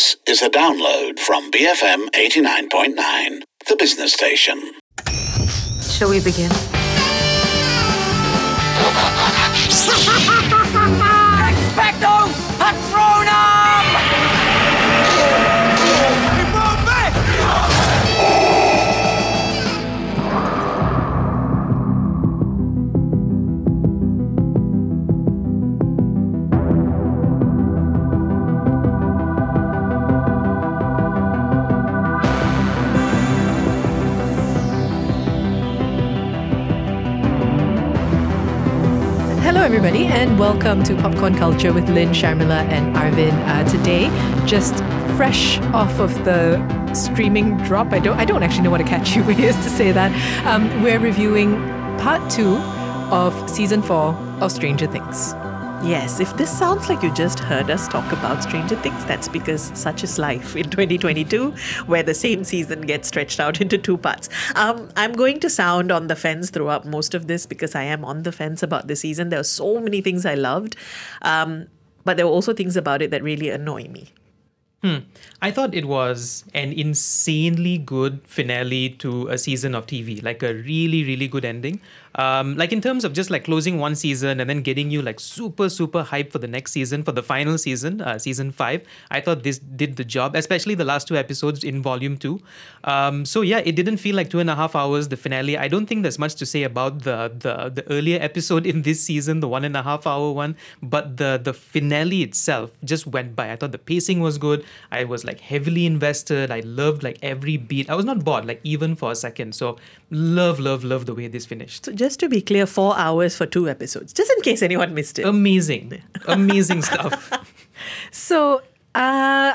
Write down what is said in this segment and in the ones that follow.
This is a download from BFM 89.9, the business station. Shall we begin? Hello, everybody, and welcome to Popcorn Culture with Lynn, Sharmila, and Arvin. Uh, today, just fresh off of the streaming drop. I don't. I don't actually know what a catchy way is to say that. Um, we're reviewing part two of season four of Stranger Things. Yes, if this sounds like you just heard us talk about Stranger Things, that's because such is life in 2022, where the same season gets stretched out into two parts. Um, I'm going to sound on the fence throughout most of this because I am on the fence about the season. There are so many things I loved, um, but there were also things about it that really annoy me. Hmm. I thought it was an insanely good finale to a season of TV, like a really, really good ending. Um, like in terms of just like closing one season and then getting you like super, super hype for the next season, for the final season, uh, season five. I thought this did the job, especially the last two episodes in volume two. Um, so yeah, it didn't feel like two and a half hours. The finale. I don't think there's much to say about the the the earlier episode in this season, the one and a half hour one, but the the finale itself just went by. I thought the pacing was good. I was like heavily invested. I loved like every beat. I was not bored, like even for a second. So love, love, love the way this finished. Just to be clear, four hours for two episodes, just in case anyone missed it. Amazing, amazing stuff. So, uh,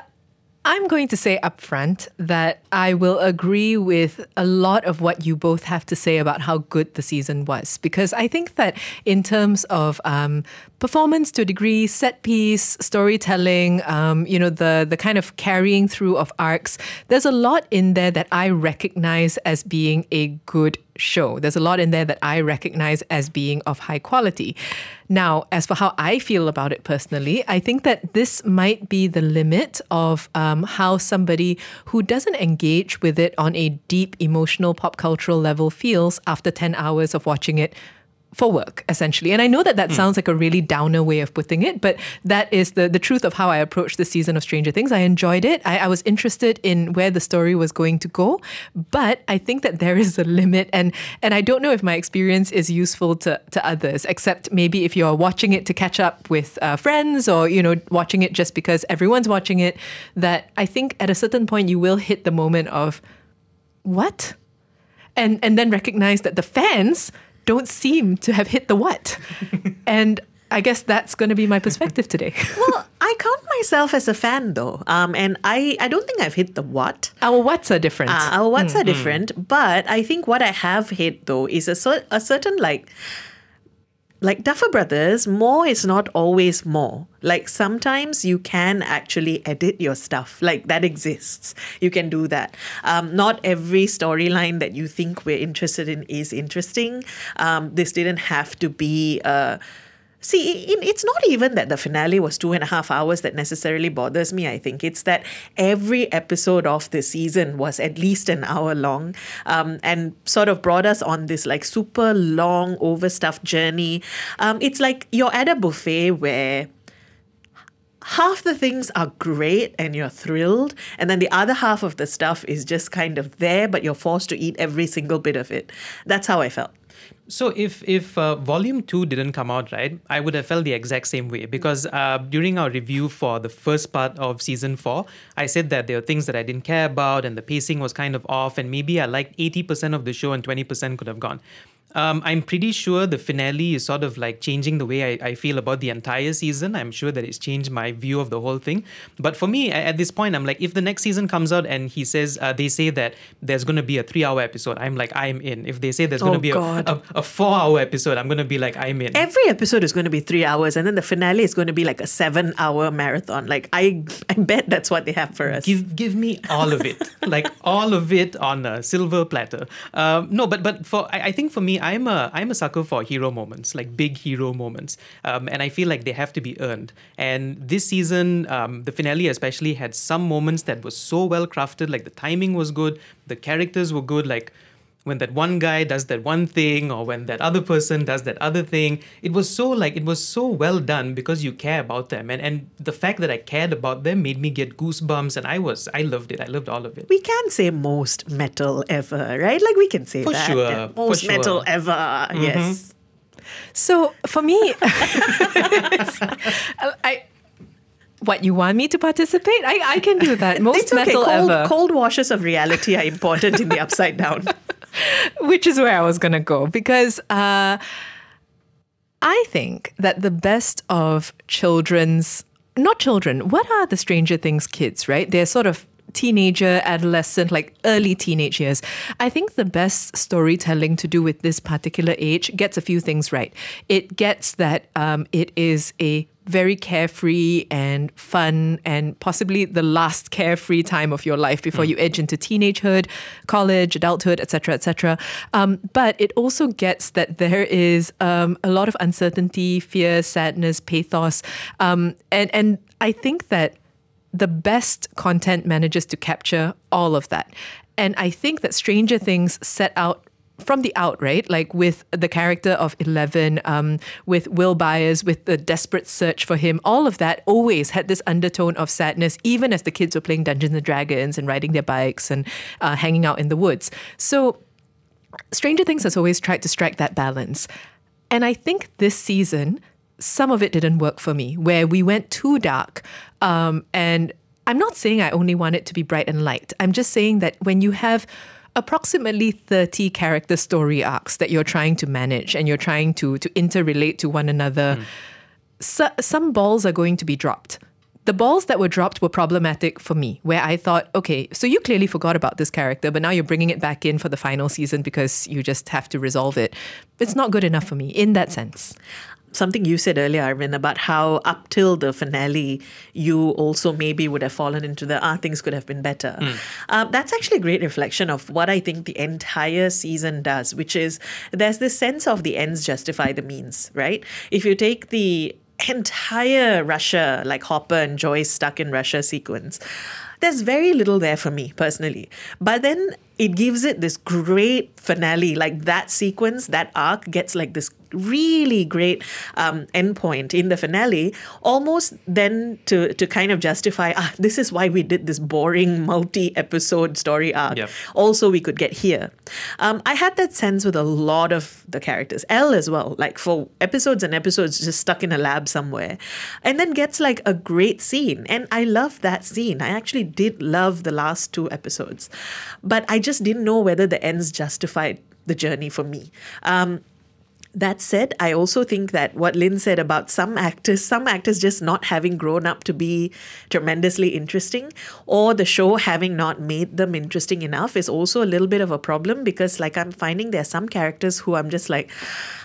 I'm going to say upfront that I will agree with a lot of what you both have to say about how good the season was. Because I think that in terms of um, performance to a degree, set piece, storytelling, um, you know, the the kind of carrying through of arcs, there's a lot in there that I recognize as being a good show. There's a lot in there that I recognize as being of high quality. Now, as for how I feel about it personally, I think that this might be the limit of um, how somebody who doesn't engage with it on a deep emotional pop cultural level feels after 10 hours of watching it for work essentially. And i know that that sounds like a really downer way of putting it but that is the, the truth of how i approached the season of stranger things. I enjoyed it. I, I was interested in where the story was going to go but i think that there is a limit and and i don't know if my experience is useful to, to others except maybe if you're watching it to catch up with uh, friends or you know watching it just because everyone's watching it that i think at a certain point you will hit the moment of what? And and then recognize that the fans don't seem to have hit the what. and I guess that's going to be my perspective today. well, I count myself as a fan though, um, and I, I don't think I've hit the what. Our whats are different. Uh, our what's are different, but I think what I have hit though is a, cer- a certain like like Duffer Brothers, more is not always more. Like sometimes you can actually edit your stuff. Like that exists. You can do that. Um, not every storyline that you think we're interested in is interesting. Um, this didn't have to be. Uh, See, it's not even that the finale was two and a half hours that necessarily bothers me. I think it's that every episode of the season was at least an hour long um, and sort of brought us on this like super long, overstuffed journey. Um, it's like you're at a buffet where half the things are great and you're thrilled, and then the other half of the stuff is just kind of there, but you're forced to eat every single bit of it. That's how I felt. So if if uh, volume two didn't come out right, I would have felt the exact same way because uh, during our review for the first part of season four, I said that there were things that I didn't care about and the pacing was kind of off, and maybe I liked eighty percent of the show and twenty percent could have gone. Um, I'm pretty sure the finale is sort of like changing the way I, I feel about the entire season. I'm sure that it's changed my view of the whole thing. But for me, at this point, I'm like, if the next season comes out and he says, uh, they say that there's going to be a three hour episode, I'm like, I'm in. If they say there's going to Oh, be a, a, a four hour episode, I'm going to be like, I'm in. Every episode is going to be three hours, and then the finale is going to be like a seven-hour marathon. Like I, I bet that's what they have for us. Give give me all of it, like all of it on a silver platter. Um, no, but but for I, I think for me, I'm a I'm a sucker for hero moments, like big hero moments, um, and I feel like they have to be earned. And this season, um, the finale especially had some moments that was so well crafted. Like the timing was good, the characters were good. Like when that one guy does that one thing or when that other person does that other thing it was so like it was so well done because you care about them and and the fact that i cared about them made me get goosebumps and i was i loved it i loved all of it We can say most metal ever, right? Like we can say For that. sure, yeah, for Most sure. Mm-hmm. metal ever. Yes. So for me, I. What you want me to participate? I, I can do that. Most It's okay. metal Cold, ever. cold washes of reality are important in the upside down. which is where I was going to go because uh, I think that the best of children's, not children, what are the Stranger Things kids, right? They're sort of teenager, adolescent, like early teenage years. I think the best storytelling to do with this particular age gets a few things right. It gets that um, it is a very carefree and fun and possibly the last carefree time of your life before you edge into teenagehood, college, adulthood, etc., etc. Um, but it also gets that there is um, a lot of uncertainty, fear, sadness, pathos, um, and and I think that the best content manages to capture all of that. And I think that Stranger Things set out from the out, right? Like with the character of Eleven, um, with Will Byers, with the desperate search for him, all of that always had this undertone of sadness, even as the kids were playing Dungeons and Dragons and riding their bikes and uh, hanging out in the woods. So Stranger Things has always tried to strike that balance. And I think this season, some of it didn't work for me, where we went too dark. Um, and I'm not saying I only want it to be bright and light. I'm just saying that when you have approximately 30 character story arcs that you're trying to manage and you're trying to, to interrelate to one another, so, some balls are going to be dropped. The balls that were dropped were problematic for me, where I thought, okay, so you clearly forgot about this character, but now you're bringing it back in for the final season because you just have to resolve it. It's not good enough for me in that sense. Something you said earlier, Arvin, about how up till the finale, you also maybe would have fallen into the ah, things could have been better. Um, that's actually a great reflection of what I think the entire season does, which is there's this sense of the ends justify the means, right? If you take the entire Russia, like Hopper and Joyce stuck in Russia sequence, there's very little there for me personally. But then it gives it this great finale. Like that sequence, that arc gets like this really great um, endpoint in the finale, almost then to to kind of justify ah this is why we did this boring multi-episode story arc. Yep. Also, we could get here. Um, I had that sense with a lot of the characters, El as well. Like for episodes and episodes, just stuck in a lab somewhere, and then gets like a great scene, and I love that scene. I actually did love the last two episodes, but I just didn't know whether the ends justified the journey for me. Um, that said, I also think that what Lynn said about some actors, some actors just not having grown up to be tremendously interesting, or the show having not made them interesting enough, is also a little bit of a problem because, like, I'm finding there are some characters who I'm just like,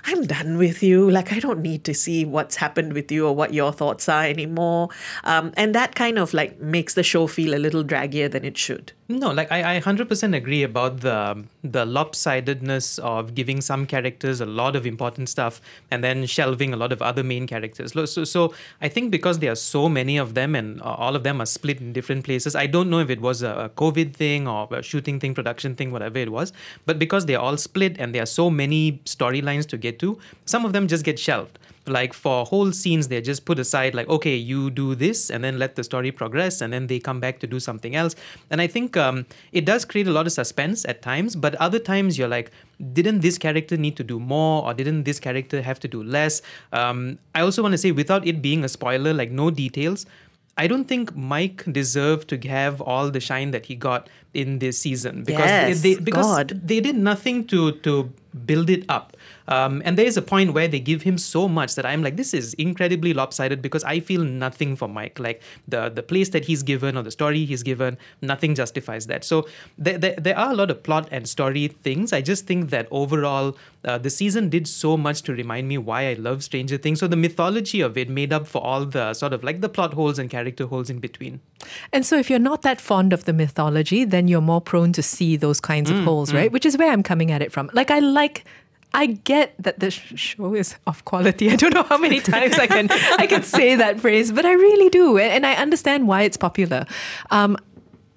I'm done with you. Like, I don't need to see what's happened with you or what your thoughts are anymore. Um, and that kind of like makes the show feel a little draggier than it should. No, like I, I 100% agree about the the lopsidedness of giving some characters a lot of important stuff and then shelving a lot of other main characters. So, so I think because there are so many of them and uh, all of them are split in different places, I don't know if it was a, a COVID thing or a shooting thing, production thing, whatever it was. But because they're all split and there are so many storylines to get to, some of them just get shelved like for whole scenes they're just put aside like okay you do this and then let the story progress and then they come back to do something else and i think um, it does create a lot of suspense at times but other times you're like didn't this character need to do more or didn't this character have to do less um, i also want to say without it being a spoiler like no details I don't think Mike deserved to have all the shine that he got in this season because Yes, they, they because God. they did nothing to to build it up. Um, and there is a point where they give him so much that I'm like, this is incredibly lopsided because I feel nothing for Mike. Like the the place that he's given or the story he's given, nothing justifies that. So there, there, there are a lot of plot and story things. I just think that overall, uh, the season did so much to remind me why I love Stranger Things. So the mythology of it made up for all the sort of like the plot holes and character holes in between. And so, if you're not that fond of the mythology, then you're more prone to see those kinds of holes, right? Which is where I'm coming at it from. Like, I like. I get that the show is of quality. I don't know how many times I can I can say that phrase, but I really do, and and I understand why it's popular. Um,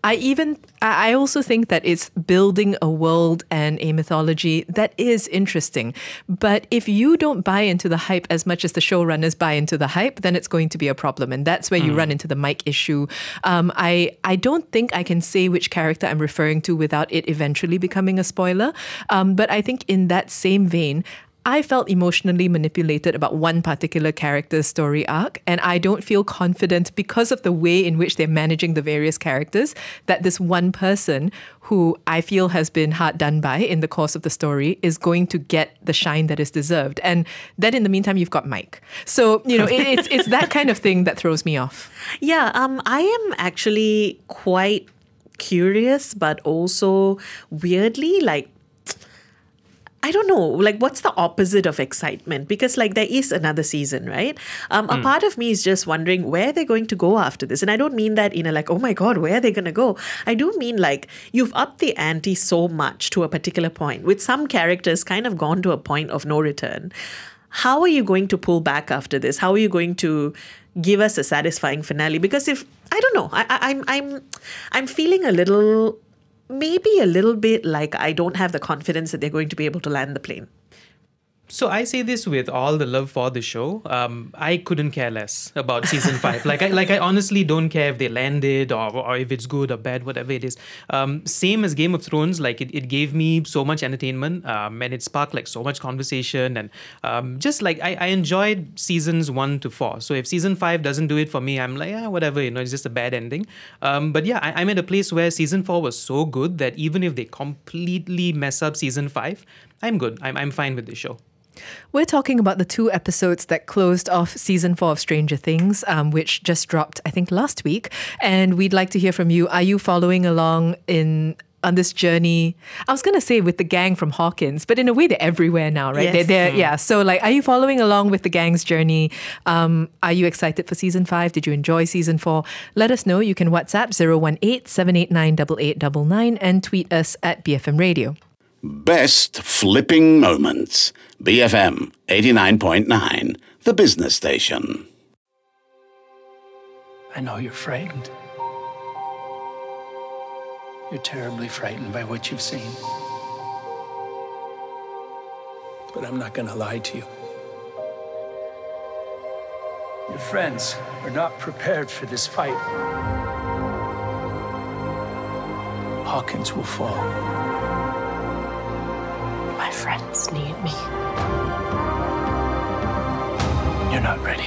I even I also think that it's building a world and a mythology that is interesting. But if you don't buy into the hype as much as the showrunners buy into the hype, then it's going to be a problem, and that's where you run into the Mike issue. Um, I I don't think I can say which character I'm referring to without it eventually becoming a spoiler. Um, but I think in that same vein. I felt emotionally manipulated about one particular character's story arc, and I don't feel confident because of the way in which they're managing the various characters that this one person who I feel has been hard done by in the course of the story is going to get the shine that is deserved. And then in the meantime, you've got Mike. So, you know, it, it's, it's that kind of thing that throws me off. Yeah, um, I am actually quite curious, but also weirdly like. I don't know, like what's the opposite of excitement? Because like there is another season, right? Um, A part of me is just wondering where they're going to go after this, and I don't mean that in a like, oh my god, where are they going to go? I do mean like you've upped the ante so much to a particular point, with some characters kind of gone to a point of no return. How are you going to pull back after this? How are you going to give us a satisfying finale? Because if I don't know, I, I, I'm I'm I'm feeling a little maybe a little bit like I don't have the confidence that they're going to be able to land the plane. So I say this with all the love for the show. Um, I couldn't care less about season five. like I like I honestly don't care if they landed or, or if it's good or bad, whatever it is. Um, same as Game of Thrones. Like it, it gave me so much entertainment um, and it sparked like so much conversation and um, just like I, I enjoyed seasons one to four. So if season five doesn't do it for me, I'm like yeah whatever. You know it's just a bad ending. Um, but yeah, I, I'm at a place where season four was so good that even if they completely mess up season five, I'm good. I'm I'm fine with the show. We're talking about the two episodes that closed off season four of Stranger Things, um, which just dropped, I think, last week. And we'd like to hear from you. Are you following along in on this journey? I was going to say with the gang from Hawkins, but in a way, they're everywhere now, right? Yes. They're, they're, yeah. So, like, are you following along with the gang's journey? Um, are you excited for season five? Did you enjoy season four? Let us know. You can WhatsApp 018 789 8899 and tweet us at BFM Radio. Best flipping moments. BFM 89.9, the business station. I know you're frightened. You're terribly frightened by what you've seen. But I'm not going to lie to you. Your friends are not prepared for this fight. Hawkins will fall. My friends need me. You're not ready.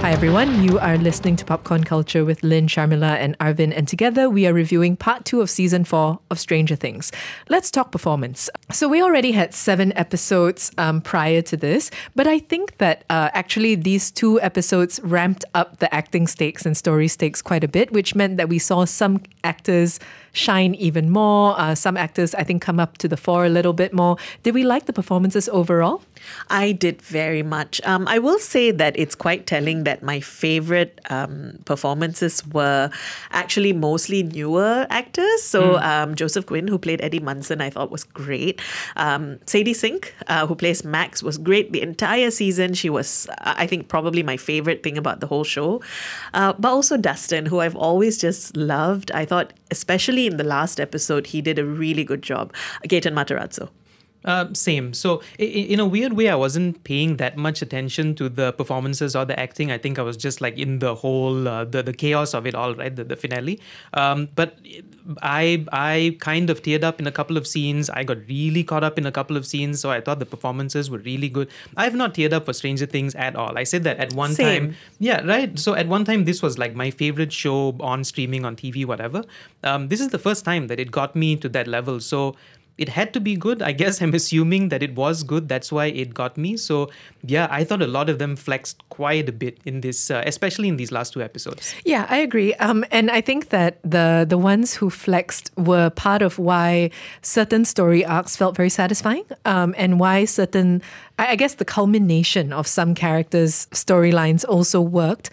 Hi, everyone. You are listening to Popcorn Culture with Lynn, Sharmila, and Arvin, and together we are reviewing part two of season four of Stranger Things. Let's talk performance. So, we already had seven episodes um, prior to this, but I think that uh, actually these two episodes ramped up the acting stakes and story stakes quite a bit, which meant that we saw some actors shine even more. Uh, some actors, I think, come up to the fore a little bit more. Did we like the performances overall? I did very much. Um, I will say that it's quite telling that my favorite um, performances were actually mostly newer actors. So um, Joseph Quinn, who played Eddie Munson, I thought was great. Um, Sadie Sink, uh, who plays Max, was great the entire season. She was, I think, probably my favorite thing about the whole show. Uh, but also Dustin, who I've always just loved. I thought, especially in the last episode, he did a really good job. Gaten Matarazzo. Uh, same. So, in a weird way, I wasn't paying that much attention to the performances or the acting. I think I was just like in the whole uh, the the chaos of it all, right? The, the finale. Um, but I I kind of teared up in a couple of scenes. I got really caught up in a couple of scenes, so I thought the performances were really good. I've not teared up for Stranger Things at all. I said that at one Same. time. Yeah, right. So at one time, this was like my favorite show on streaming on TV, whatever. Um, this is the first time that it got me to that level. So it had to be good. I guess I'm assuming that it was good. That's why it got me. So yeah, I thought a lot of them flexed quite a bit in this, uh, especially in these last two episodes. Yeah, I agree. Um, and I think that the the ones who flexed were part of why certain story arcs felt very satisfying, um, and why certain I I guess the culmination of some characters' storylines also worked.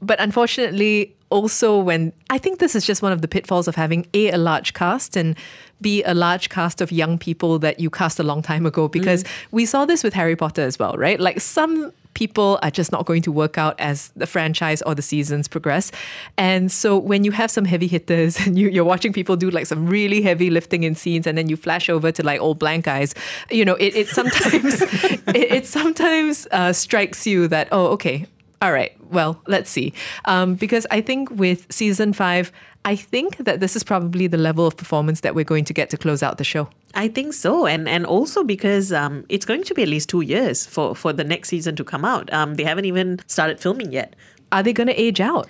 But unfortunately, also when I think this is just one of the pitfalls of having A, a large cast and B, a large cast of young people that you cast a long time ago, because we saw this with Harry Potter as well, right? Like some people are just not going to work out as the franchise or the seasons progress. And so when you have some heavy hitters and you, you're watching people do like some really heavy lifting in scenes and then you flash over to like old blank eyes, you know, it, it sometimes it, it sometimes uh, strikes you that, oh, okay, all right, well, let's see. Um, because I think with season five, I think that this is probably the level of performance that we're going to get to close out the show. I think so, and and also because um, it's going to be at least two years for for the next season to come out. Um, they haven't even started filming yet. Are they going to age out?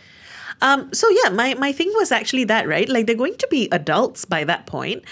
Um, so yeah, my, my thing was actually that, right? Like they're going to be adults by that point.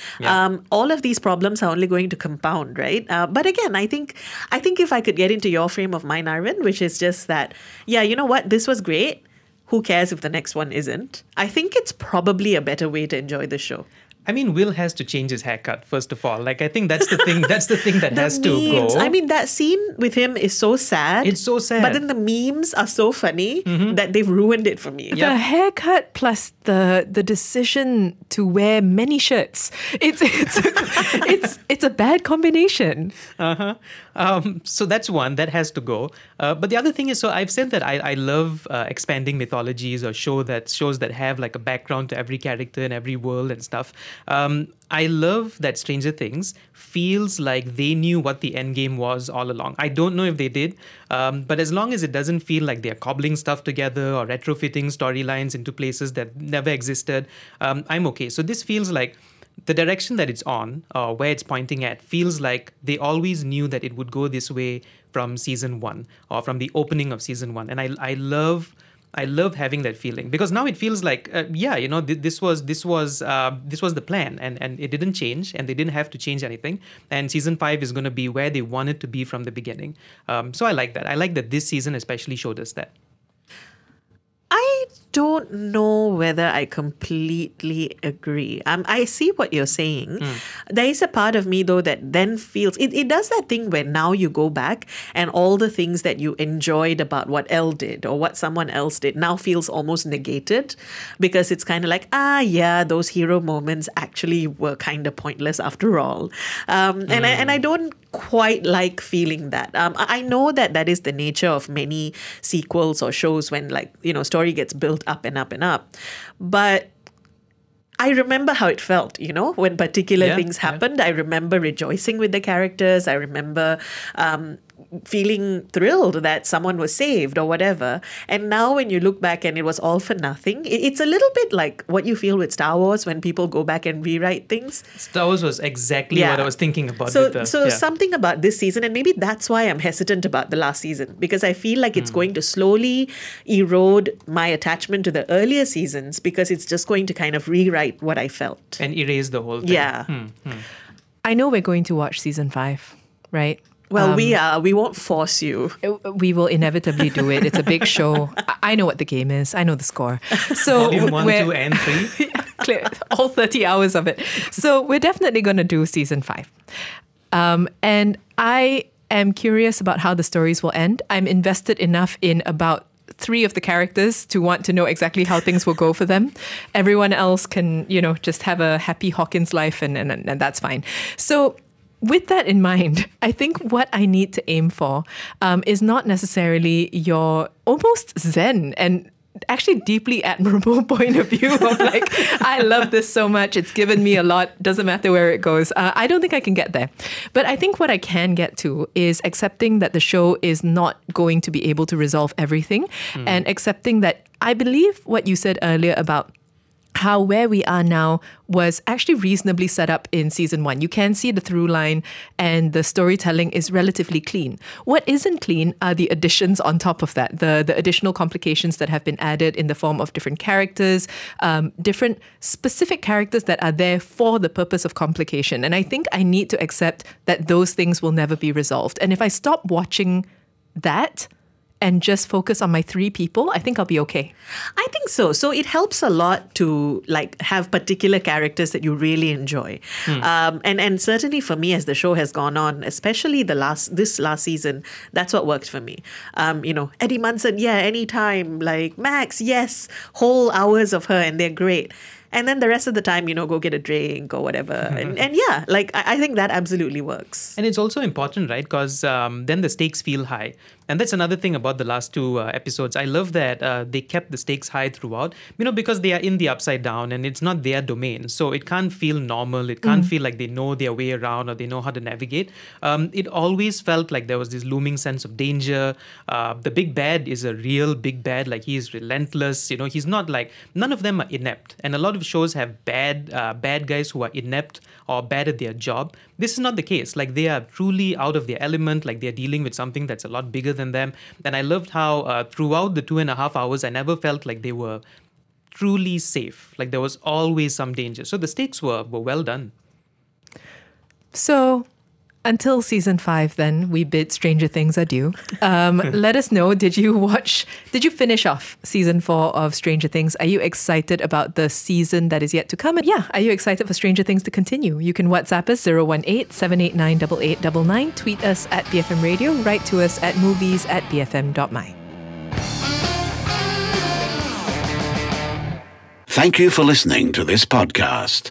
Um, all of these problems are only going to compound, right? Uh, but again, I think I think if I could get into your frame of mind, Arvin, which is just that, yeah, you know what, this was great. Who cares if the next one isn't? I think it's probably a better way to enjoy the show. I mean, Will has to change his haircut first of all. Like I think that's the thing. That's the thing that has to memes. go. I mean, that scene with him is so sad. It's so sad. But then the memes are so funny mm-hmm. that they've ruined it for me. The haircut plus the the decision to wear many shirts. It's it's a, it's it's a bad combination. Uh-huh. Um, so that's one that has to go. Uh, but the other thing is, so I've said that I, I love uh, expanding mythologies or show that shows that have like a background to every character and every world and stuff. Um, I love that Stranger Things feels like they knew what the end game was all along. I don't know if they did, um, but as long as it doesn't feel like they're cobbling stuff together or retrofitting storylines into places that never existed, um, I'm okay. So this feels like the direction that it's on or where it's pointing at feels like they always knew that it would go this way from season one or from the opening of season one. And i, I love I love having that feeling because now it feels like uh, yeah you know th- this was this was uh, this was the plan and and it didn't change and they didn't have to change anything. And season five is going to be where they wanted to be from the beginning. Um, so I like that. I like that this season especially showed us that. I don't know whether I completely agree. Um, I see what you're saying. There is a part of me though that then feels it, it does that thing where now you go back and all the things that you enjoyed about what El did or what someone else did now feels almost negated because it's kind of like, ah yeah, those hero moments actually were kind of pointless after all. Um, and I, and I don't quite like feeling that. Um, I I know that that is the nature of many sequels or shows when like you know story gets built up and up and up, but. I remember how it felt, you know, when particular Yeah, things yeah. happened. I remember rejoicing with the characters. I remember um, feeling thrilled that someone was saved or whatever. And now, when you look back and it was all for nothing, it's a little bit like what you feel with Star Wars when people go back and rewrite things. Star Wars was exactly what I was thinking about So, with the, so yeah. something about this season, and maybe that's why I'm hesitant about the last season because I feel like Hmm. it's going to slowly erode my attachment to the earlier seasons because it's just going to kind of rewrite what I felt. and erase the whole thing Yeah. I know we're going to watch season five, right? Well, we Um, are. We won't force you. We will inevitably do it. It's a big show. I- I know what the game is. I know the score. So volume one two and three clear all 30 hours of it. So we're definitely going to do season five. Um, and I am curious about how the stories will end. I'm invested enough in about three of the characters to want to know exactly how things will go for them. Everyone else can, you know, just have a happy Hawkins life and, and, and that's fine. So with that in mind, I think what I need to aim for um, is not necessarily your almost zen and actually deeply admirable point of view of like I love this so much. It's given me a lot. Doesn't matter where it goes. Uh, I don't think I can get there, but I think what I can get to is accepting that the show is not going to be able to resolve everything, and accepting that I believe what you said earlier about how where we are now was actually reasonably set up in season one. You can see the through line and the storytelling is relatively clean. What isn't clean are the additions on top of that, the, the additional complications that have been added in the form of different characters, um, different specific characters that are there for the purpose of complication. And I think I need to accept that those things will never be resolved. And if I stop watching that, and just focus on my three people, I think I'll be okay. I think so. So it helps a lot to like have particular characters that you really enjoy, um, and and certainly for me as the show has gone on, especially the last this last season, that's what worked for me. Um, you know, Eddie Munson, yeah, anytime. Like Max, yes, whole hours of her, and they're great. And then the rest of the time, you know, go get a drink or whatever. and, and yeah, like I, I think that absolutely works. And it's also important, right? Because um, then the stakes feel high. And that's another thing about the last two uh, episodes. I love that uh, they kept the stakes high throughout, you know, because they are in the upside down and it's not their domain. So it can't feel normal. It can't feel like they know their way around or they know how to navigate. Um, it always felt like there was this looming sense of danger. Uh, the big bad is a real big bad. Like he is relentless. You know, he's not like, none of them are inept. And a lot of shows have bad, uh, bad guys who are inept or bad at their job. This is not the case. Like they are truly out of their element. Like they're dealing with something that's a lot bigger than them. And I loved how uh, throughout the two and a half hours, I never felt like they were truly safe. Like there was always some danger. So the stakes were were well done. So, until season five, then we bid Stranger Things adieu. Um, let us know. Did you watch? Did you finish off season four of Stranger Things? Are you excited about the season that is yet to come? And yeah, are you excited for Stranger Things to continue? You can WhatsApp us 018 789 8899, tweet us at BFM Radio, write to us at movies at bfm.my. Thank you for listening to this podcast.